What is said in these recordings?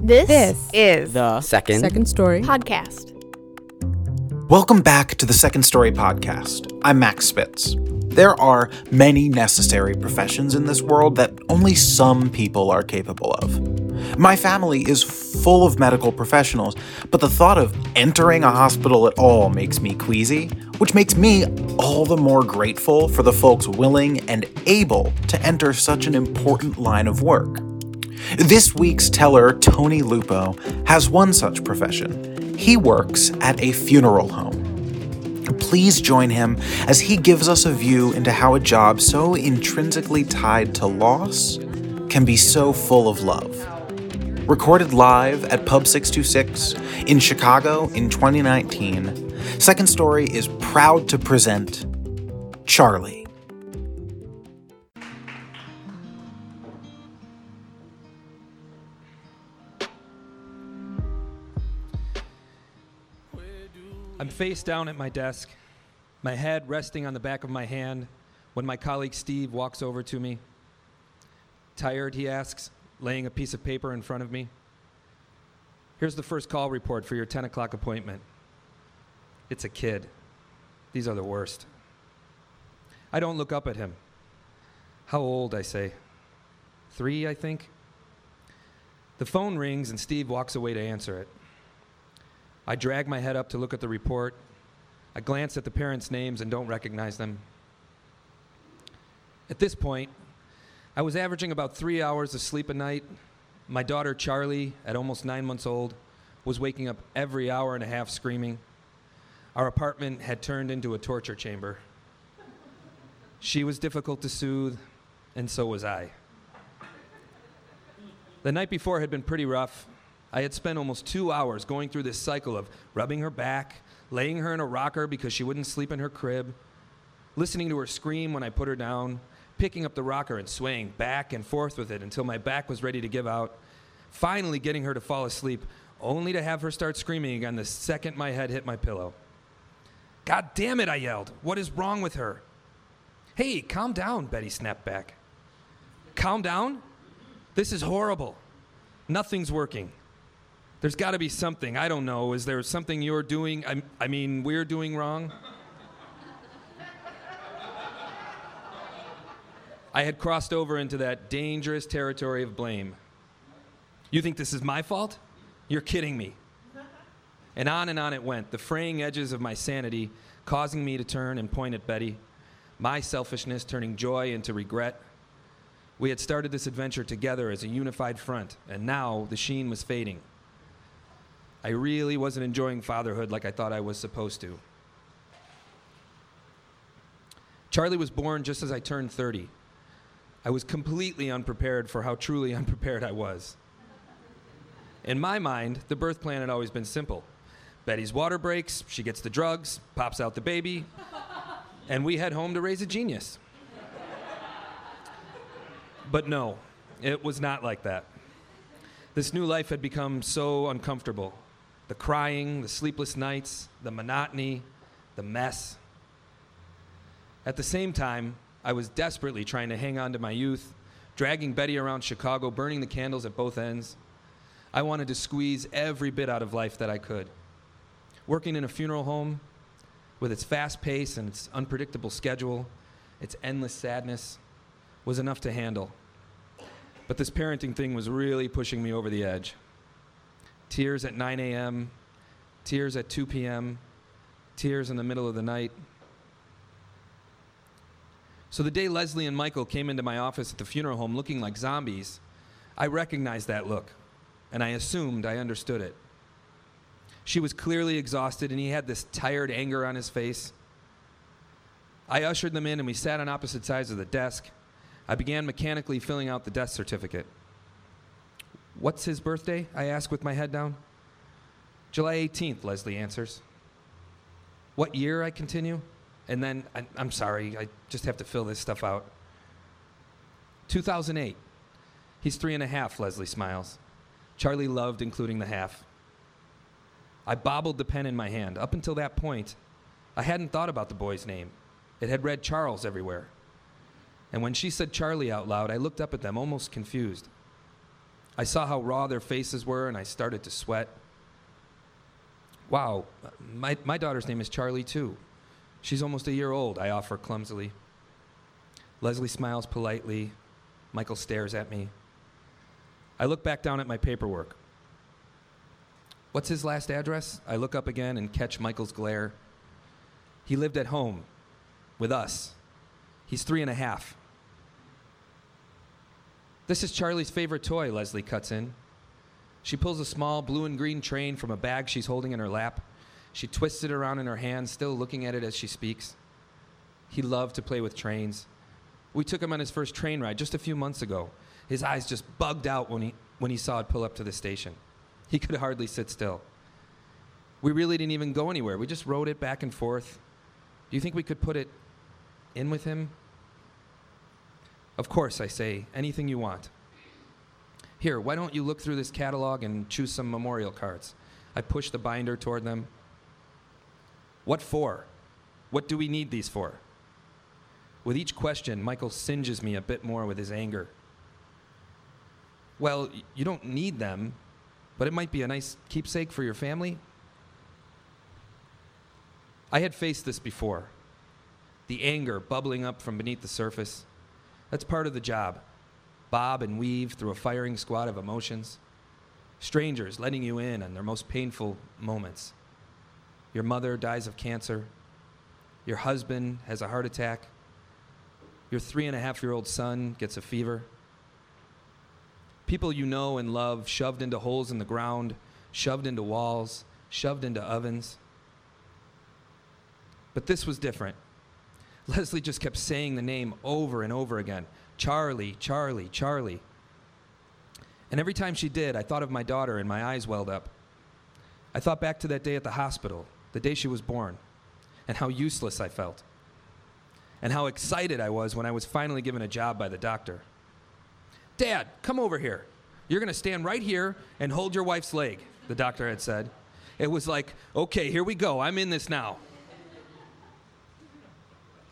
This, This is The Second. second story. podcast. Welcome back to the Second Story Podcast. I'm Max Spitz. There are many necessary professions in this world that only some people are capable of. My family is full of medical professionals, but the thought of entering a hospital at all makes me queasy, which makes me all the more grateful for the folks willing and able to enter such an important line of work. This week's teller, Tony Lupo, has one such profession. He works at a funeral home. Please join him as he gives us a view into how a job so intrinsically tied to loss can be so full of love. Recorded live at Pub 626 in Chicago in 2019, Second Story is proud to present Charlie. I'm face down at my desk, my head resting on the back of my hand when my colleague Steve walks over to me. Tired, he asks, laying a piece of paper in front of me. Here's the first call report for your 10 o'clock appointment. It's a kid. These are the worst. I don't look up at him. How old, I say. Three, I think. The phone rings and Steve walks away to answer it. I drag my head up to look at the report. I glance at the parents' names and don't recognize them. At this point, I was averaging about three hours of sleep a night. My daughter, Charlie, at almost nine months old, was waking up every hour and a half screaming. Our apartment had turned into a torture chamber. She was difficult to soothe, and so was I. The night before had been pretty rough. I had spent almost two hours going through this cycle of rubbing her back, laying her in a rocker because she wouldn't sleep in her crib, listening to her scream when I put her down, picking up the rocker and swaying back and forth with it until my back was ready to give out, finally getting her to fall asleep, only to have her start screaming again the second my head hit my pillow. God damn it, I yelled. What is wrong with her? Hey, calm down, Betty snapped back. Calm down? This is horrible. Nothing's working. There's got to be something. I don't know. Is there something you're doing? I, I mean, we're doing wrong? I had crossed over into that dangerous territory of blame. You think this is my fault? You're kidding me. And on and on it went, the fraying edges of my sanity causing me to turn and point at Betty, my selfishness turning joy into regret. We had started this adventure together as a unified front, and now the sheen was fading. I really wasn't enjoying fatherhood like I thought I was supposed to. Charlie was born just as I turned 30. I was completely unprepared for how truly unprepared I was. In my mind, the birth plan had always been simple Betty's water breaks, she gets the drugs, pops out the baby, and we head home to raise a genius. But no, it was not like that. This new life had become so uncomfortable. The crying, the sleepless nights, the monotony, the mess. At the same time, I was desperately trying to hang on to my youth, dragging Betty around Chicago, burning the candles at both ends. I wanted to squeeze every bit out of life that I could. Working in a funeral home, with its fast pace and its unpredictable schedule, its endless sadness, was enough to handle. But this parenting thing was really pushing me over the edge. Tears at 9 a.m., tears at 2 p.m., tears in the middle of the night. So the day Leslie and Michael came into my office at the funeral home looking like zombies, I recognized that look, and I assumed I understood it. She was clearly exhausted, and he had this tired anger on his face. I ushered them in, and we sat on opposite sides of the desk. I began mechanically filling out the death certificate. What's his birthday? I ask with my head down. July 18th, Leslie answers. What year? I continue. And then, I, I'm sorry, I just have to fill this stuff out. 2008. He's three and a half, Leslie smiles. Charlie loved including the half. I bobbled the pen in my hand. Up until that point, I hadn't thought about the boy's name. It had read Charles everywhere. And when she said Charlie out loud, I looked up at them, almost confused. I saw how raw their faces were, and I started to sweat. Wow, my, my daughter's name is Charlie, too. She's almost a year old, I offer clumsily. Leslie smiles politely. Michael stares at me. I look back down at my paperwork. What's his last address? I look up again and catch Michael's glare. He lived at home with us. He's three and a half. This is Charlie's favorite toy, Leslie cuts in. She pulls a small blue and green train from a bag she's holding in her lap. She twists it around in her hand, still looking at it as she speaks. He loved to play with trains. We took him on his first train ride just a few months ago. His eyes just bugged out when he, when he saw it pull up to the station. He could hardly sit still. We really didn't even go anywhere. We just rode it back and forth. Do you think we could put it in with him? Of course, I say, anything you want. Here, why don't you look through this catalog and choose some memorial cards? I push the binder toward them. What for? What do we need these for? With each question, Michael singes me a bit more with his anger. Well, you don't need them, but it might be a nice keepsake for your family. I had faced this before the anger bubbling up from beneath the surface. That's part of the job. Bob and weave through a firing squad of emotions. Strangers letting you in on their most painful moments. Your mother dies of cancer. Your husband has a heart attack. Your three and a half year old son gets a fever. People you know and love shoved into holes in the ground, shoved into walls, shoved into ovens. But this was different. Leslie just kept saying the name over and over again Charlie, Charlie, Charlie. And every time she did, I thought of my daughter and my eyes welled up. I thought back to that day at the hospital, the day she was born, and how useless I felt, and how excited I was when I was finally given a job by the doctor. Dad, come over here. You're going to stand right here and hold your wife's leg, the doctor had said. It was like, okay, here we go. I'm in this now.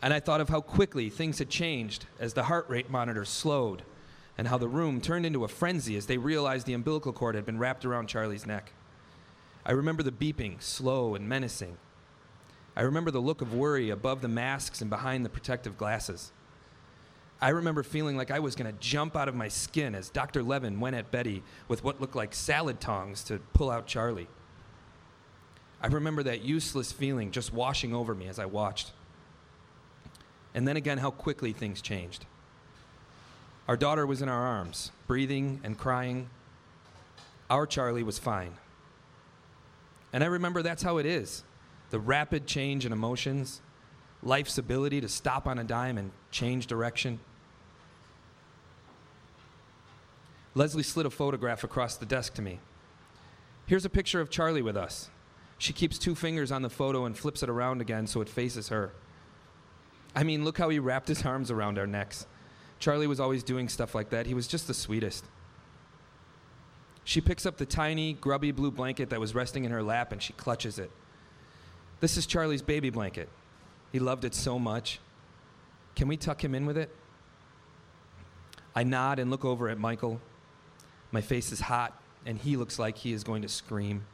And I thought of how quickly things had changed as the heart rate monitor slowed, and how the room turned into a frenzy as they realized the umbilical cord had been wrapped around Charlie's neck. I remember the beeping, slow and menacing. I remember the look of worry above the masks and behind the protective glasses. I remember feeling like I was going to jump out of my skin as Dr. Levin went at Betty with what looked like salad tongs to pull out Charlie. I remember that useless feeling just washing over me as I watched. And then again, how quickly things changed. Our daughter was in our arms, breathing and crying. Our Charlie was fine. And I remember that's how it is the rapid change in emotions, life's ability to stop on a dime and change direction. Leslie slid a photograph across the desk to me. Here's a picture of Charlie with us. She keeps two fingers on the photo and flips it around again so it faces her. I mean, look how he wrapped his arms around our necks. Charlie was always doing stuff like that. He was just the sweetest. She picks up the tiny, grubby blue blanket that was resting in her lap and she clutches it. This is Charlie's baby blanket. He loved it so much. Can we tuck him in with it? I nod and look over at Michael. My face is hot, and he looks like he is going to scream.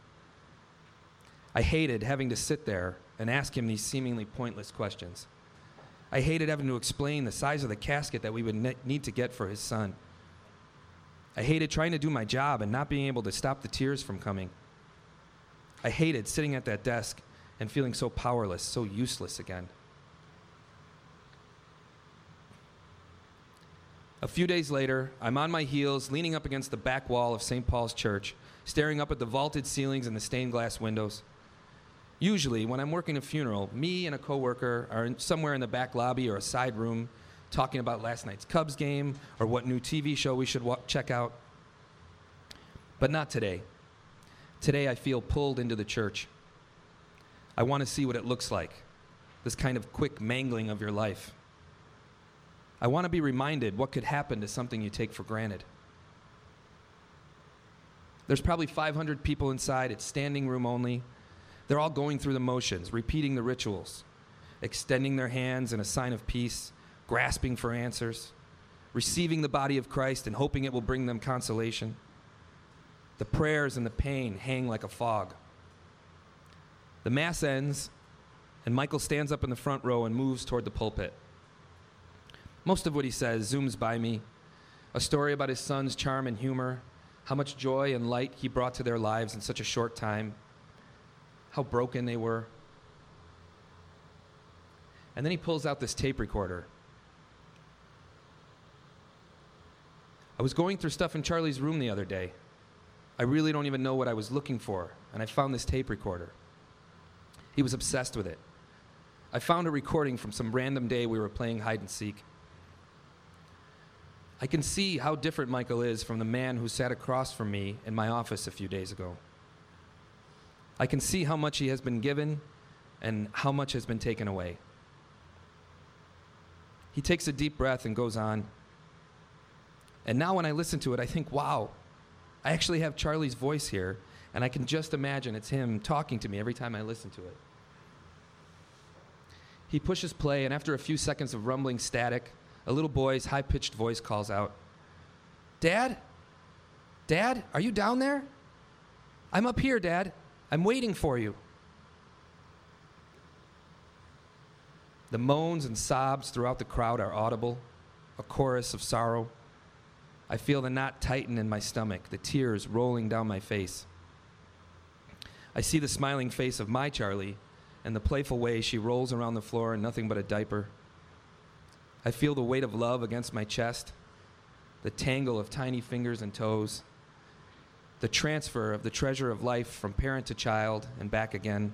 I hated having to sit there and ask him these seemingly pointless questions. I hated having to explain the size of the casket that we would ne- need to get for his son. I hated trying to do my job and not being able to stop the tears from coming. I hated sitting at that desk and feeling so powerless, so useless again. A few days later, I'm on my heels, leaning up against the back wall of St. Paul's Church, staring up at the vaulted ceilings and the stained glass windows. Usually, when I'm working a funeral, me and a coworker are somewhere in the back lobby or a side room talking about last night's Cubs game or what new TV show we should wa- check out. But not today. Today, I feel pulled into the church. I want to see what it looks like this kind of quick mangling of your life. I want to be reminded what could happen to something you take for granted. There's probably 500 people inside, it's standing room only. They're all going through the motions, repeating the rituals, extending their hands in a sign of peace, grasping for answers, receiving the body of Christ and hoping it will bring them consolation. The prayers and the pain hang like a fog. The Mass ends, and Michael stands up in the front row and moves toward the pulpit. Most of what he says zooms by me a story about his son's charm and humor, how much joy and light he brought to their lives in such a short time, how broken they were. And then he pulls out this tape recorder. I was going through stuff in Charlie's room the other day. I really don't even know what I was looking for, and I found this tape recorder. He was obsessed with it. I found a recording from some random day we were playing hide and seek. I can see how different Michael is from the man who sat across from me in my office a few days ago. I can see how much he has been given and how much has been taken away. He takes a deep breath and goes on. And now, when I listen to it, I think, wow, I actually have Charlie's voice here, and I can just imagine it's him talking to me every time I listen to it. He pushes play, and after a few seconds of rumbling static, a little boy's high pitched voice calls out, Dad? Dad, are you down there? I'm up here, Dad. I'm waiting for you. The moans and sobs throughout the crowd are audible, a chorus of sorrow. I feel the knot tighten in my stomach, the tears rolling down my face. I see the smiling face of my Charlie and the playful way she rolls around the floor in nothing but a diaper. I feel the weight of love against my chest, the tangle of tiny fingers and toes, the transfer of the treasure of life from parent to child and back again.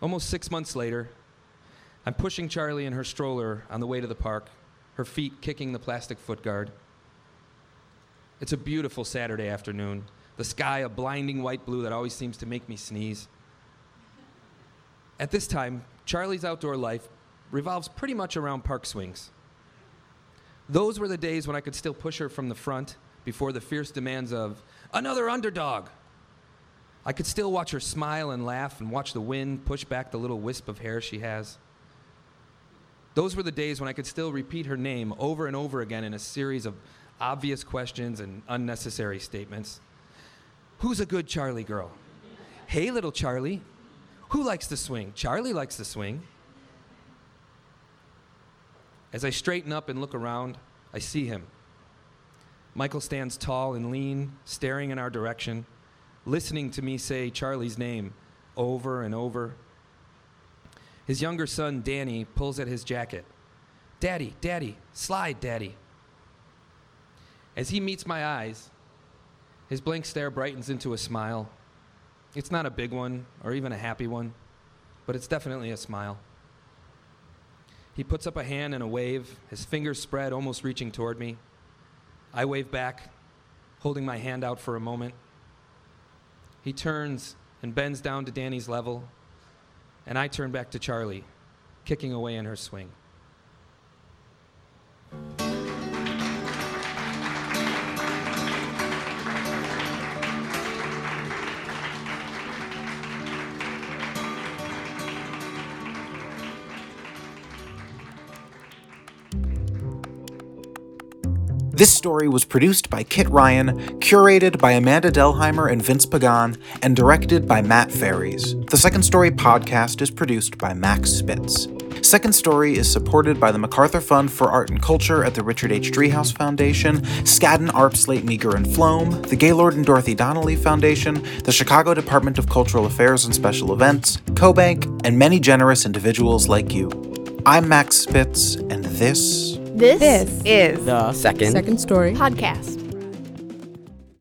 Almost six months later, I'm pushing Charlie in her stroller on the way to the park, her feet kicking the plastic footguard. It's a beautiful Saturday afternoon, the sky a blinding white blue that always seems to make me sneeze. At this time, Charlie's outdoor life revolves pretty much around park swings. Those were the days when I could still push her from the front before the fierce demands of another underdog. I could still watch her smile and laugh and watch the wind push back the little wisp of hair she has. Those were the days when I could still repeat her name over and over again in a series of obvious questions and unnecessary statements. Who's a good Charlie girl? Hey, little Charlie. Who likes to swing? Charlie likes to swing. As I straighten up and look around, I see him. Michael stands tall and lean, staring in our direction, listening to me say Charlie's name over and over. His younger son, Danny, pulls at his jacket. Daddy, Daddy, slide, Daddy. As he meets my eyes, his blank stare brightens into a smile, it's not a big one or even a happy one, but it's definitely a smile. He puts up a hand in a wave, his fingers spread, almost reaching toward me. I wave back, holding my hand out for a moment. He turns and bends down to Danny's level, and I turn back to Charlie, kicking away in her swing. This story was produced by Kit Ryan, curated by Amanda Delheimer and Vince Pagan, and directed by Matt Ferries. The Second Story podcast is produced by Max Spitz. Second Story is supported by the MacArthur Fund for Art and Culture at the Richard H. Driehaus Foundation, Skadden Arp Slate Meagher and Flom, the Gaylord and Dorothy Donnelly Foundation, the Chicago Department of Cultural Affairs and Special Events, CoBank, and many generous individuals like you. I'm Max Spitz, and this This, This is the Second. second story podcast.